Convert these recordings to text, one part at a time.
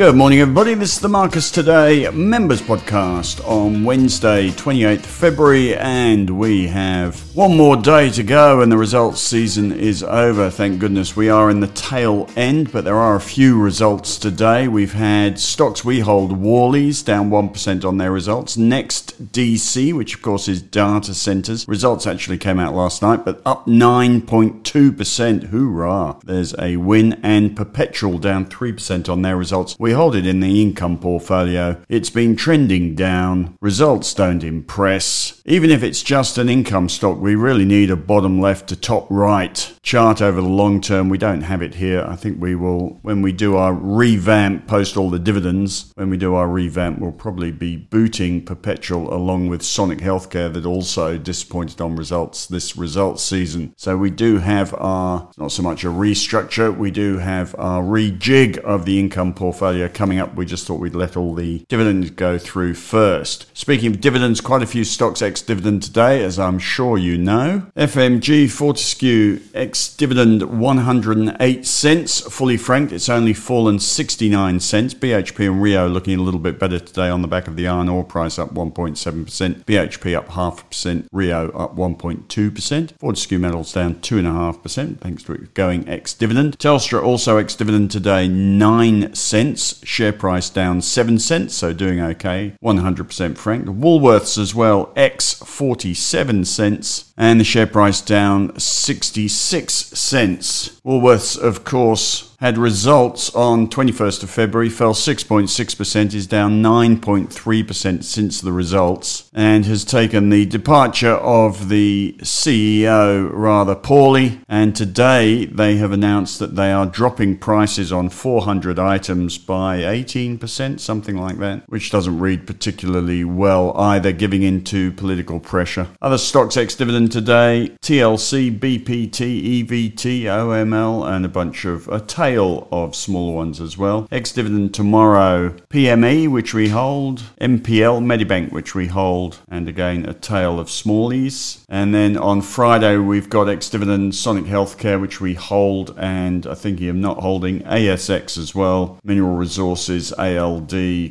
Good morning, everybody. This is the Marcus Today Members Podcast on Wednesday, 28th February, and we have one more day to go, and the results season is over. Thank goodness we are in the tail end, but there are a few results today. We've had stocks we hold, Worley's down 1% on their results. NEXTDC, which of course is data centers. Results actually came out last night, but up 9.2%. Hoorah! There's a win, and Perpetual down 3% on their results. We we hold it in the income portfolio. It's been trending down. Results don't impress. Even if it's just an income stock, we really need a bottom left to top right chart over the long term. We don't have it here. I think we will, when we do our revamp, post all the dividends, when we do our revamp, we'll probably be booting Perpetual along with Sonic Healthcare that also disappointed on results this results season. So we do have our, not so much a restructure, we do have our rejig of the income portfolio coming up. We just thought we'd let all the dividends go through first. Speaking of dividends, quite a few stocks ex dividend today, as I'm sure you know. FMG Fortescue ex dividend 108 cents, fully franked. It's only fallen 69 cents. BHP and Rio looking a little bit better today on the back of the iron ore price up 1.7%. BHP up half percent. Rio up 1.2%. Fortescue metals down 2.5% thanks to it going ex dividend. Telstra also ex dividend today 9 cents share price down 7 cents, so doing okay, 100% franked. Woolworths as well, X 47 cents, and the share price down 66 cents. Woolworths, of course, had results on 21st of February, fell 6.6%, is down 9.3% since the results, and has taken the departure of the CEO rather poorly. And today they have announced that they are dropping prices on 400 items by 18%, something like that, which doesn't read particularly well either, giving in to political pressure. Other stocks ex dividend today TLC, BPT, EVT, OML, and a bunch of uh, a tail of small ones as well. Ex dividend tomorrow, PME, which we hold, MPL, Medibank, which we hold, and again a tail of smallies. And then on Friday, we've got ex dividend Sonic Healthcare, which we hold, and I think you're not holding ASX as well, Mineral Resources, ALD,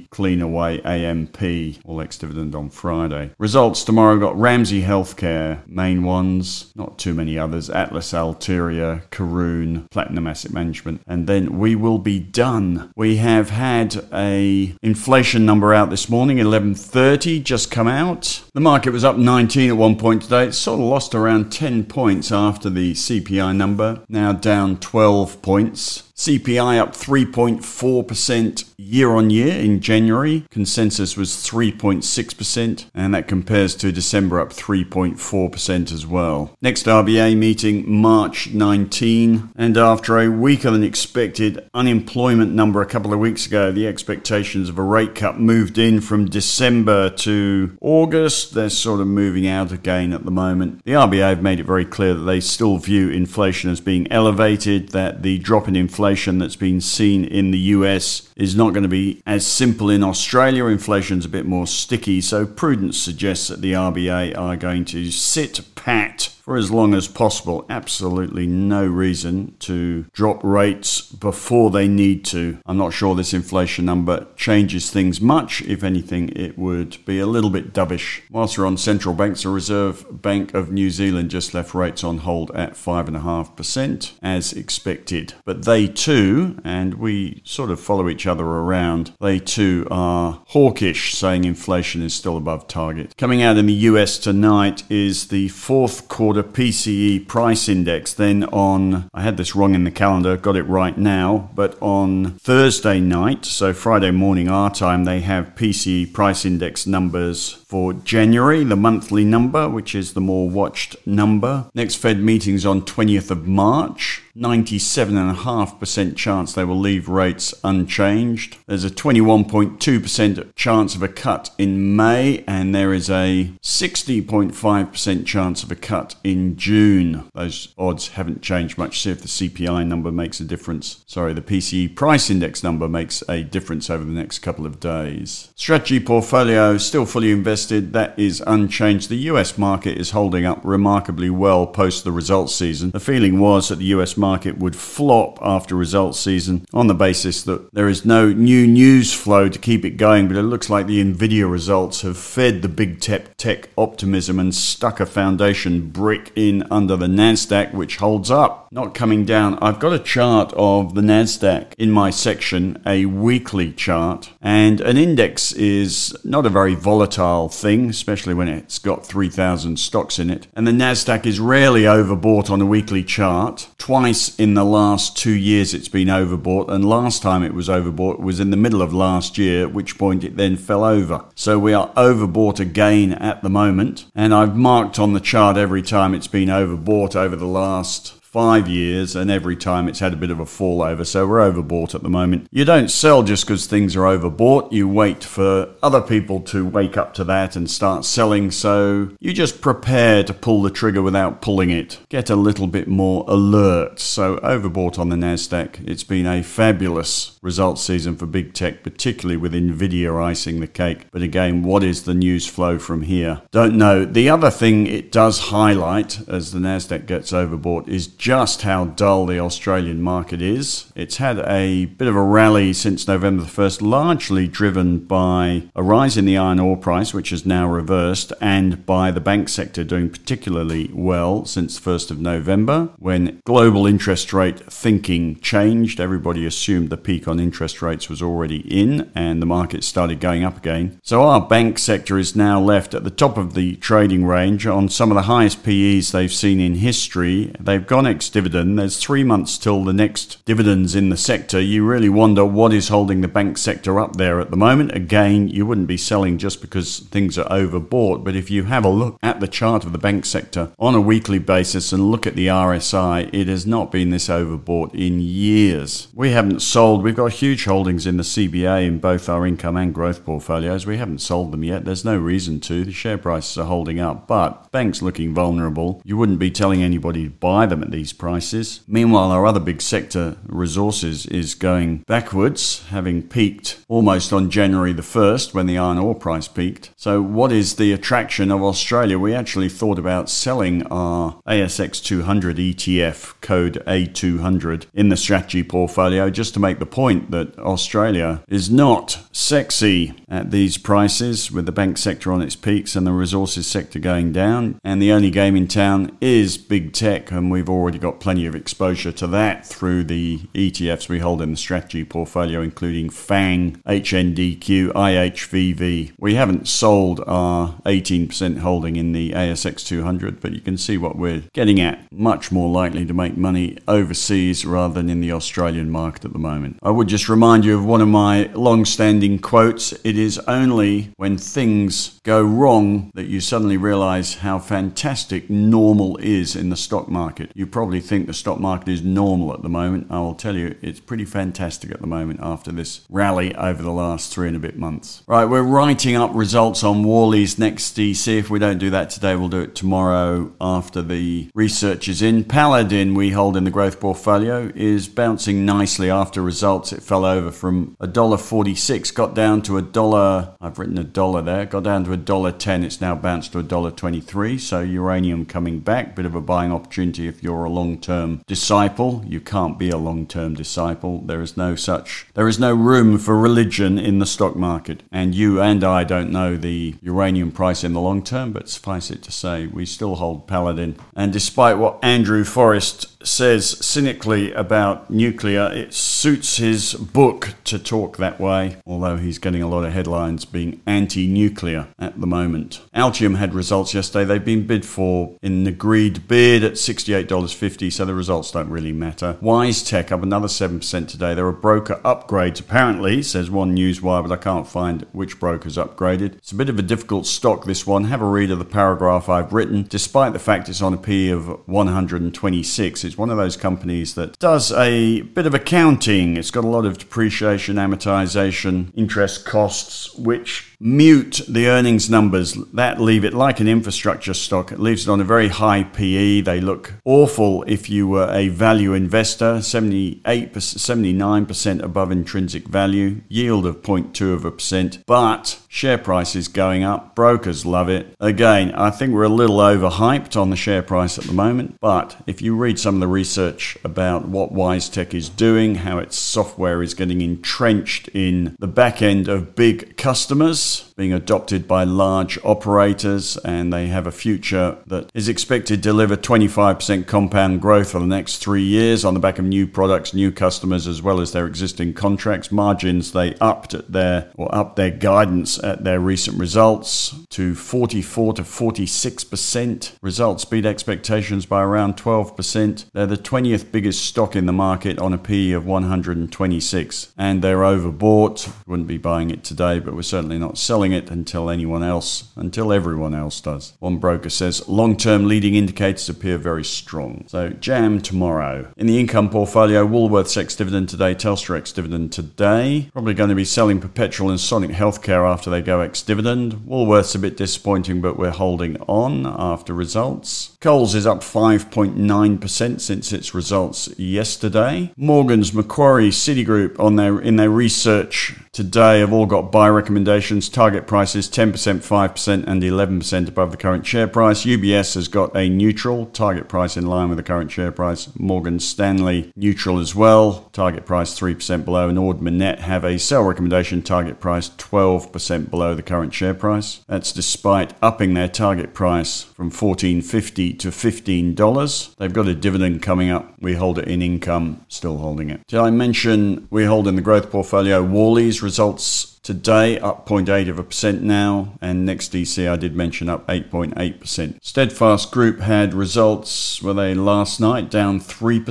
Cleanaway, AMP, all ex dividend on Friday. Results tomorrow got Ramsay Healthcare, main ones, not too many others, Atlas Arteria, Karoon, Platinum Asset Management, and then we will be done. We have had a inflation number out this morning, 1130 just come out. The market was up 19 at one point today. It sort of lost around 10 points after the CPI number, now down 12 points. CPI up 3.4% year on year in January. Consensus was 3.6%, and that compares to December up 3.4% as well. Next RBA meeting March 19, and after a weaker than expected unemployment number a couple of weeks ago, the expectations of a rate cut moved in from December to August. They're sort of moving out again at the moment. The RBA have made it very clear that they still view inflation as being elevated, that the drop in inflation inflation that's been seen in the US is not going to be as simple in Australia. Inflation's a bit more sticky, so prudence suggests that the RBA are going to sit pat for as long as possible. Absolutely no reason to drop rates before they need to. I'm not sure this inflation number changes things much. If anything, it would be a little bit dovish. Whilst we're on central banks, the Reserve Bank of New Zealand just left rates on hold at 5.5% as expected. But they too, and we sort of follow each other around, they too are hawkish, saying inflation is still above target. Coming out in the US tonight is the fourth quarter the PCE price index. Then on, I had this wrong in the calendar, got it right now, but on Thursday night, so Friday morning our time, they have PCE price index numbers for January, the monthly number, which is the more watched number. Next Fed meeting's on 20th of March. 97.5% chance they will leave rates unchanged. There's a 21.2% chance of a cut in May, and there is a 60.5% chance of a cut in June. Those odds haven't changed much. See if the CPI number makes a difference. Sorry, the PCE price index number makes a difference over the next couple of days. Strategy portfolio still fully invested suggested, that is unchanged. The US market is holding up remarkably well post the results season. The feeling was that the US market would flop after results season on the basis that there is no new news flow to keep it going, but it looks like the Nvidia results have fed the big tech, tech optimism and stuck a foundation brick in under the Nasdaq, which holds up, not coming down. I've got a chart of the Nasdaq in my section, a weekly chart, and an index is not a very volatile thing, especially when it's got 3,000 stocks in it. And the Nasdaq is rarely overbought on a weekly chart. Twice in the last two years it's been overbought, and last time it was overbought was in the middle of last year, at which point it then fell over. So we are overbought again at the moment, and I've marked on the chart every time it's been overbought over the last five years, and every time it's had a bit of a fall over. So we're overbought at the moment. You don't sell just because things are overbought. You wait for other people to wake up to that and start selling. So you just prepare to pull the trigger without pulling it. Get a little bit more alert. So overbought on the NASDAQ. It's been a fabulous results season for big tech, particularly with Nvidia icing the cake. But again, what is the news flow from here? Don't know. The other thing it does highlight as the NASDAQ gets overbought is just how dull the Australian market is. It's had a bit of a rally since November the 1st, largely driven by a rise in the iron ore price, which has now reversed, and by the bank sector doing particularly well since the 1st of November when global interest rate thinking changed. Everybody assumed the peak on interest rates was already in and the market started going up again. So our bank sector is now left at the top of the trading range on some of the highest PEs they've seen in history. They've gone next dividend. There's three months till the next dividends in the sector. You really wonder what is holding the bank sector up there at the moment. Again, you wouldn't be selling just because things are overbought, but if you have a look at the chart of the bank sector on a weekly basis and look at the RSI, it has not been this overbought in years. We haven't sold, we've got huge holdings in the CBA in both our income and growth portfolios. We haven't sold them yet. There's no reason to. The share prices are holding up, but banks looking vulnerable. You wouldn't be telling anybody to buy them at these prices. Meanwhile, our other big sector, resources, is going backwards, having peaked almost on January the 1st when the iron ore price peaked. So, what is the attraction of Australia? We actually thought about selling our ASX 200 ETF code A200 in the strategy portfolio just to make the point that Australia is not sexy at these prices with the bank sector on its peaks and the resources sector going down. And the only game in town is big tech, and we've already got plenty of exposure to that through the ETFs we hold in the strategy portfolio, including FANG, HNDQ, IHVV. We haven't sold our 18% holding in the ASX 200, but you can see what we're getting at. Much more likely to make money overseas rather than in the Australian market at the moment. I would just remind you of one of my long standing quotes It is only when things go wrong that you suddenly realize how fantastic normal is in the stock market. You probably think the stock market is normal at the moment. I will tell you, it's pretty fantastic at the moment after this rally over the last three and a bit months. Right, we're writing up results on Worley's NEXTDC. If we don't do that today, we'll do it tomorrow after the research is in. Paladin, we hold in the growth portfolio, is bouncing nicely after results. It fell over from $1.46, got down to a dollar. I've written a dollar there, got down to a dollar ten. It's now bounced to a dollar twenty-three. So uranium coming back, bit of a buying opportunity if you're a long-term disciple. You can't be a long-term disciple. There is no such. There is no room for religion in the stock market. And you and I don't know the uranium price in the long term, but suffice it to say, we still hold Paladin. And despite what Andrew Forrest says cynically about nuclear, it suits his book to talk that way, although he's getting a lot of headlines being anti nuclear at the moment. Altium had results yesterday. They've been bid for in an agreed bid at $68.50, so the results don't really matter. WiseTech up another 7% today. There are broker upgrades, apparently, says one newswire, but I can't find which broker's upgraded. It's a bit of a difficult stock, this one. Have a read of the paragraph I've written. Despite the fact it's on a P of 126, it's one of those companies that does a bit of accounting. It's got a lot of depreciation, amortization, interest costs, which mute the earnings numbers. That leave it like an infrastructure stock. It leaves it on a very high PE. They look awful if you were a value investor, 78 79% above intrinsic value, yield of 0.2 of a percent, but share price is going up. Brokers love it. Again, I think we're a little overhyped on the share price at the moment, but if you read some of the research about what WiseTech is doing, how its software is getting entrenched in the back end of big customers, being adopted by large operators, and they have a future that is expected to deliver 25% compound growth for the next three years on the back of new products, new customers, as well as their existing contracts. Margins they upped at their or upped their guidance at their recent results to 44 to 46%. Results beat expectations by around 12%. They're the 20th biggest stock in the market on a PE of 126, and they're overbought. Wouldn't be buying it today, but we're certainly not selling it until anyone else, until everyone else does. One broker says long term leading indicators appear very strong. So, jam tomorrow. In the income portfolio, Woolworths ex dividend today, Telstra ex dividend today. Probably going to be selling Perpetual and Sonic Healthcare after they go ex dividend. Woolworths a bit disappointing, but we're holding on after results. Coles is up 5.9% since its results yesterday. Morgans, Macquarie, Citigroup on their in their research today have all got buy recommendations. Target prices 10%, 5%, and 11% above the current share price. UBS has got a neutral target price in line with the current share price. Morgan Stanley neutral as well. Target price 3% below. And Ord Minnett have a sell recommendation target price 12% below the current share price. That's despite upping their target price from $14.50 to $15. They've got a dividend coming up. We hold it in income, still holding it. Did I mention we hold in the growth portfolio Worley's results Today up 0.8 of a percent now, and NEXTDC I did mention up 8.8%. Steadfast Group had results, were they last night, down 3%.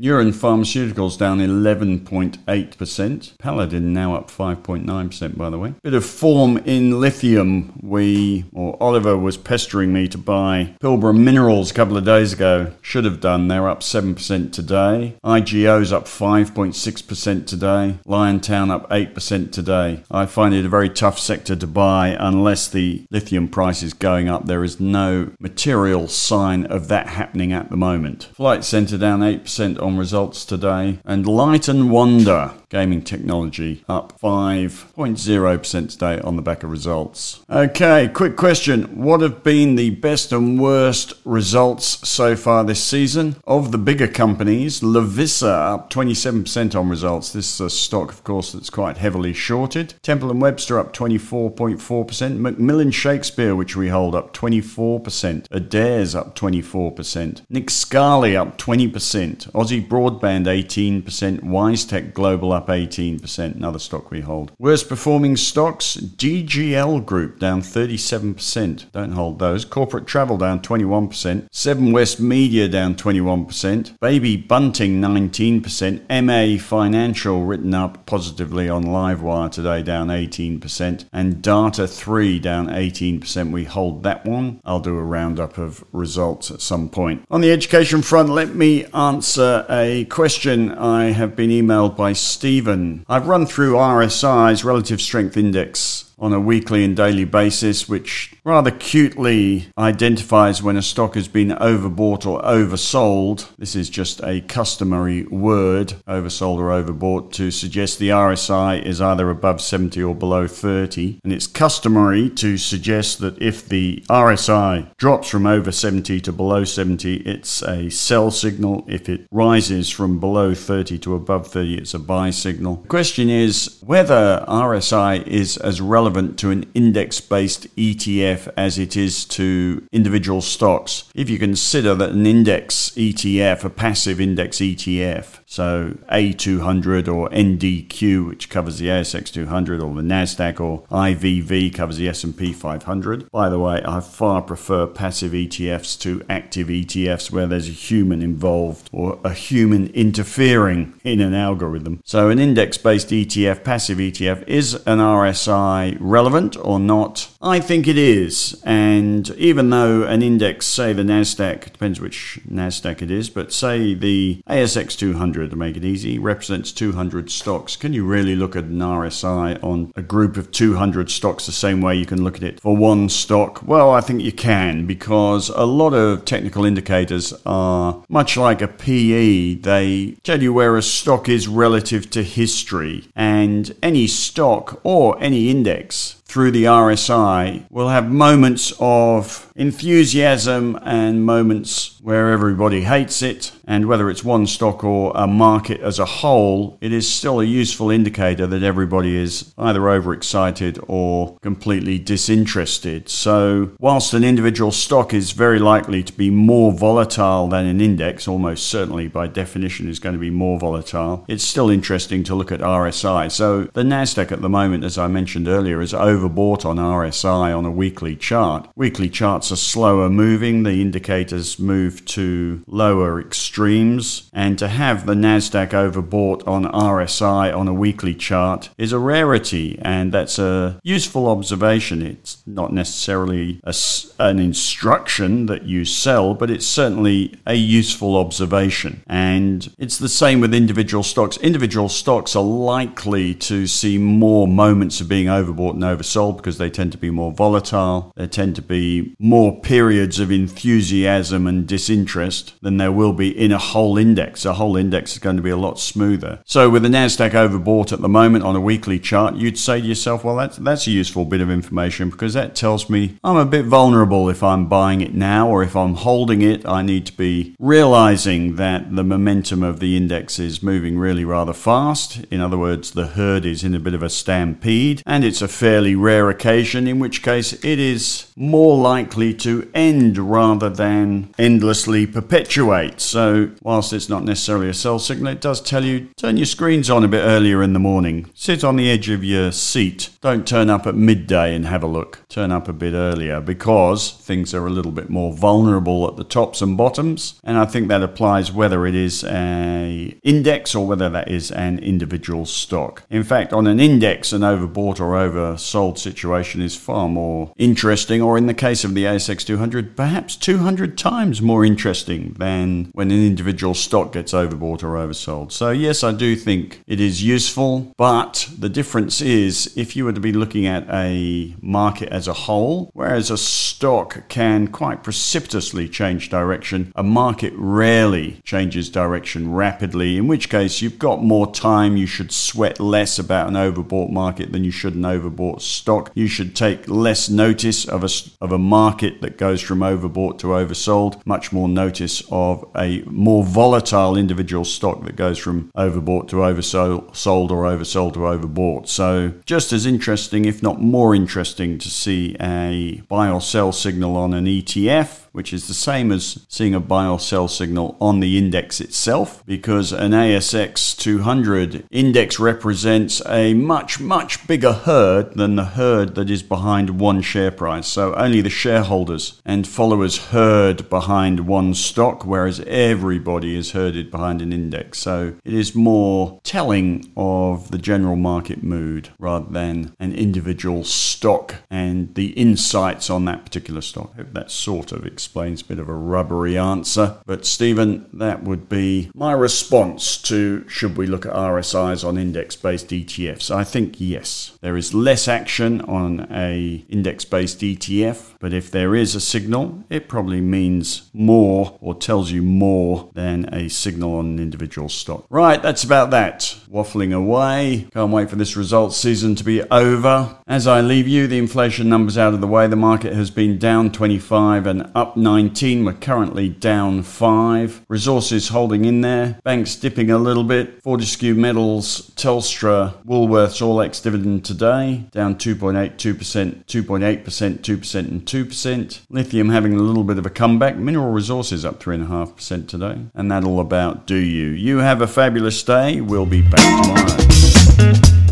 Neuren Pharmaceuticals down 11.8%. Paladin now up 5.9% by the way. Bit of form in lithium. We, or Oliver was pestering me to buy Pilbara Minerals a couple of days ago. Should have done. They're up 7% today. IGO's up 5.6% today. Liontown up 8% today. I find it a very tough sector to buy unless the lithium price is going up. There is no material sign of that happening at the moment. Flight Centre down 8% on results today. And Light and Wonder gaming technology up 5.0% today on the back of results. Okay, quick question. What have been the best and worst results so far this season? Of the bigger companies, Lovisa up 27% on results. This is a stock, of course, that's quite heavily shorted. Temple and Webster up 24.4%. McMillan Shakespeare, which we hold, up 24%. Adairs up 24%. Nick Scali up 20%. Aussie Broadband 18%. WiseTech Global up 18%, another stock we hold. Worst performing stocks, DGL Group down 37%, don't hold those. Corporate Travel down 21%. Seven West Media down 21%. Baby Bunting 19%. MA Financial written up positively on Livewire today down 18%. And Data 3 down 18%. We hold that one. I'll do a roundup of results at some point. On the education front, let me answer a question I have been emailed by Stephen. I've run through RSI's relative strength index on a weekly and daily basis, which rather cutely identifies when a stock has been overbought or oversold. This is just a customary word, oversold or overbought, to suggest the RSI is either above 70 or below 30. And it's customary to suggest that if the RSI drops from over 70 to below 70, it's a sell signal. If it rises from below 30 to above 30, it's a buy signal. The question is whether RSI is as relevant relevant to an index based ETF as it is to individual stocks. If you consider that an index ETF, a passive index ETF, so A200 or NDQ, which covers the ASX 200, or the Nasdaq, or IVV covers the S&P 500. By the way, I far prefer passive ETFs to active ETFs where there's a human involved or a human interfering in an algorithm. So an index-based ETF, passive ETF, is an RSI Relevant or not? I think it is. And even though an index, say the NASDAQ, depends which NASDAQ it is, but say the ASX 200 to make it easy, represents 200 stocks, can you really look at an RSI on a group of 200 stocks the same way you can look at it for one stock? Well, I think you can because a lot of technical indicators are much like a PE. They tell you where a stock is relative to history, and any stock or any index through the RSI will have moments of enthusiasm and moments where everybody hates it. And whether it's one stock or a market as a whole, it is still a useful indicator that everybody is either overexcited or completely disinterested. So, whilst an individual stock is very likely to be more volatile than an index, almost certainly by definition is going to be more volatile, it's still interesting to look at RSI. So, the NASDAQ at the moment, as I mentioned earlier, is overbought on RSI on a weekly chart. Weekly charts are slower moving, the indicators move to lower extremes, and to have the NASDAQ overbought on RSI on a weekly chart is a rarity, and that's a useful observation. It's not necessarily a, an instruction that you sell, but it's certainly a useful observation. And it's the same with individual stocks. Individual stocks are likely to see more moments of being overbought and oversold because they tend to be more volatile, they tend to be more periods of enthusiasm and disinterest than there will be in a whole index. A whole index is going to be a lot smoother. So with the Nasdaq overbought at the moment on a weekly chart, you'd say to yourself, well, that's that's a useful bit of information because that tells me I'm a bit vulnerable if I'm buying it now or if I'm holding it. I need to be realizing that the momentum of the index is moving really rather fast. In other words, the herd is in a bit of a stampede, and it's a fairly rare occasion, in which case it is more likely to end rather than endlessly perpetuate. So, whilst it's not necessarily a sell signal, it does tell you turn your screens on a bit earlier in the morning. Sit on the edge of your seat. Don't turn up at midday and have a look. Turn up a bit earlier because things are a little bit more vulnerable at the tops and bottoms. And I think that applies whether it is a index or whether that is an individual stock. In fact, on an index, an overbought or oversold situation is far more interesting, or in the case of the ASX 200, perhaps 200 times more interesting than when an individual stock gets overbought or oversold. So, yes, I do think it is useful, but the difference is if you were to be looking at a market as a whole, whereas a stock can quite precipitously change direction, a market rarely changes direction rapidly, in which case you've got more time, you should sweat less about an overbought market than you should an overbought stock. You should take less notice of a, of a market that goes from overbought to oversold, much more notice of a more volatile individual stock that goes from overbought to oversold sold or oversold to overbought. So, just as interesting, if not more interesting, to see a buy or sell signal on an ETF which is the same as seeing a buy or sell signal on the index itself, because an ASX 200 index represents a much, much bigger herd than the herd that is behind one share price. So only the shareholders and followers herd behind one stock, whereas everybody is herded behind an index. So it is more telling of the general market mood rather than an individual stock and the insights on that particular stock. I hope that sort of explains a bit of a rubbery answer. But Stephen, that would be my response to should we look at RSIs on index-based ETFs? I think yes. There is less action on a index-based ETF, but if there is a signal, it probably means more or tells you more than a signal on an individual stock. Right, that's about that. Waffling away. Can't wait for this results season to be over. As I leave you, the inflation numbers out of the way. The market has been down 25 and up 19. We're currently down 5. Resources holding in there. Banks dipping a little bit. Fortescue Metals, Telstra, Woolworths all ex dividend today. Down 2.82%, 2.8%, 2%, and 2%. Lithium having a little bit of a comeback. Mineral Resources up 3.5% today. And that'll about do you. You have a fabulous day. We'll be back tomorrow.